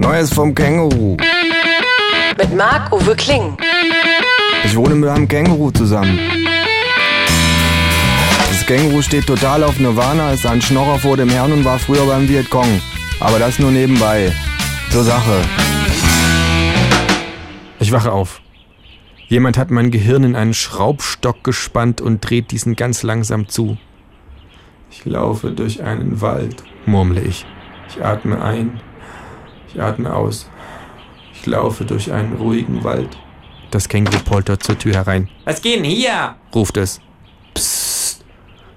Neues vom Känguru. Mit Marc-Uwe Kling. Ich wohne mit einem Känguru zusammen. Das Känguru steht total auf Nirvana, ist ein Schnorrer vor dem Herrn und war früher beim Vietcong. Aber das nur nebenbei. Zur Sache. Ich wache auf. Jemand hat mein Gehirn in einen Schraubstock gespannt und dreht diesen ganz langsam zu. Ich laufe durch einen Wald, murmle ich. Ich atme ein, ich atme aus. Ich laufe durch einen ruhigen Wald. Das Känguru poltert zur Tür herein. Was geht denn hier? ruft es. Psst,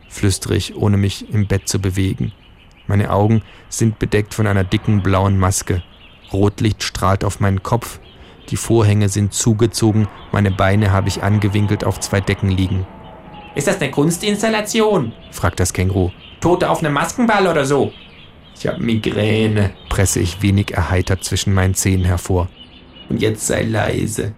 flüstere ich, ohne mich im Bett zu bewegen. Meine Augen sind bedeckt von einer dicken blauen Maske. Rotlicht strahlt auf meinen Kopf. Die Vorhänge sind zugezogen, meine Beine habe ich angewinkelt auf zwei Decken liegen. Ist das eine Kunstinstallation? fragt das Känguru. Tote auf einem Maskenball oder so? Ich habe Migräne, presse ich wenig erheitert zwischen meinen Zähnen hervor. Und jetzt sei leise.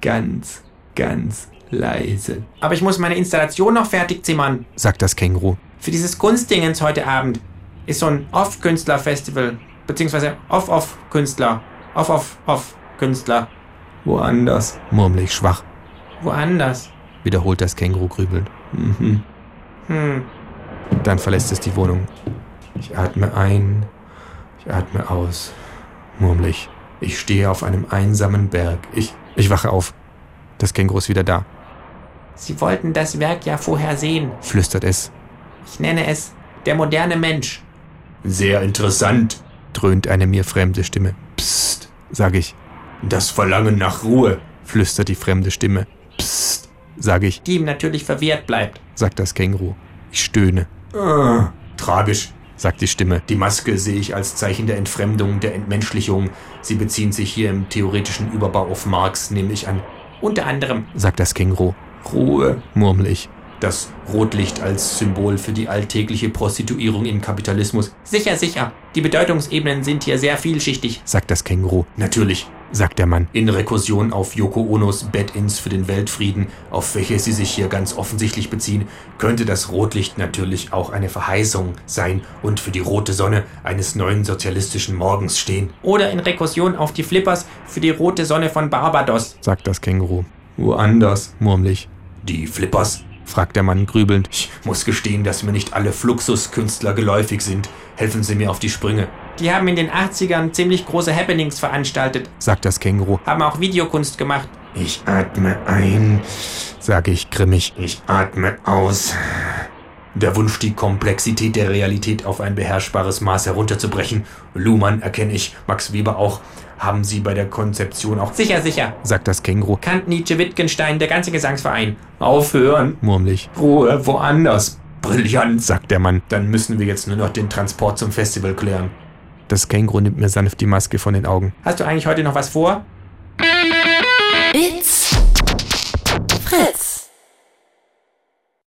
Ganz, ganz leise, Aber ich muss meine Installation noch fertig zimmern. sagt das Känguru. Für dieses Kunstdingens heute Abend ist so ein Off-Künstler-Festival. Beziehungsweise Off-Off-Künstler. Off-Off-Off-Künstler. Woanders, murmle ich schwach, Woanders. wiederholt das Känguru grübelnd. Mhm. Hm. Dann verlässt es die Wohnung. Ich atme ein, ich atme aus, murmle ich. Ich stehe auf einem einsamen Berg. Ich, ich wache auf. Das Känguru ist wieder da, Sie wollten das Werk ja vorher sehen. flüstert es. Ich nenne es der moderne Mensch. Sehr interessant, dröhnt eine mir fremde Stimme. Psst, sage ich. Das Verlangen nach Ruhe, flüstert die fremde Stimme. Psst, sage ich, Die ihm natürlich verwehrt bleibt. sagt das Känguru. Ich stöhne. Ah, tragisch, sagt die Stimme. Die Maske sehe ich als Zeichen der Entfremdung, der Entmenschlichung. Sie beziehen sich hier im theoretischen Überbau auf Marx, nehme ich an, Unter anderem. sagt das Känguru. Ruhe, murmel ich. Das Rotlicht als Symbol für die alltägliche Prostituierung im Kapitalismus, Sicher, sicher. Die Bedeutungsebenen sind hier sehr vielschichtig. sagt das Känguru. Natürlich, sagt der Mann. In Rekursion auf Yoko Onos Bed-Ins für den Weltfrieden, auf welche sie sich hier ganz offensichtlich beziehen, könnte das Rotlicht natürlich auch eine Verheißung sein und für die rote Sonne eines neuen sozialistischen Morgens stehen, Oder in Rekursion auf die Flippers für die rote Sonne von Barbados. sagt das Känguru. Woanders, murmel ich. Die Flippers? fragt der Mann grübelnd. Ich muss gestehen, dass mir nicht alle Fluxuskünstler geläufig sind. Helfen Sie mir auf die Sprünge, Die haben in den 80ern ziemlich große Happenings veranstaltet. sagt das Känguru. Haben auch Videokunst gemacht. Ich atme ein, sage ich grimmig. Ich atme aus. Der Wunsch, die Komplexität der Realität auf ein beherrschbares Maß herunterzubrechen. Luhmann erkenne ich, Max Weber auch, haben sie bei der Konzeption auch, Sicher, sicher. sagt das Känguru. Kant, Nietzsche, Wittgenstein, der ganze Gesangsverein. Aufhören, murmel ich. Ruhe, woanders. Brillant, sagt der Mann. Dann müssen wir jetzt nur noch den Transport zum Festival klären. Das Känguru nimmt mir sanft die Maske von den Augen. Hast du eigentlich heute noch was vor? It's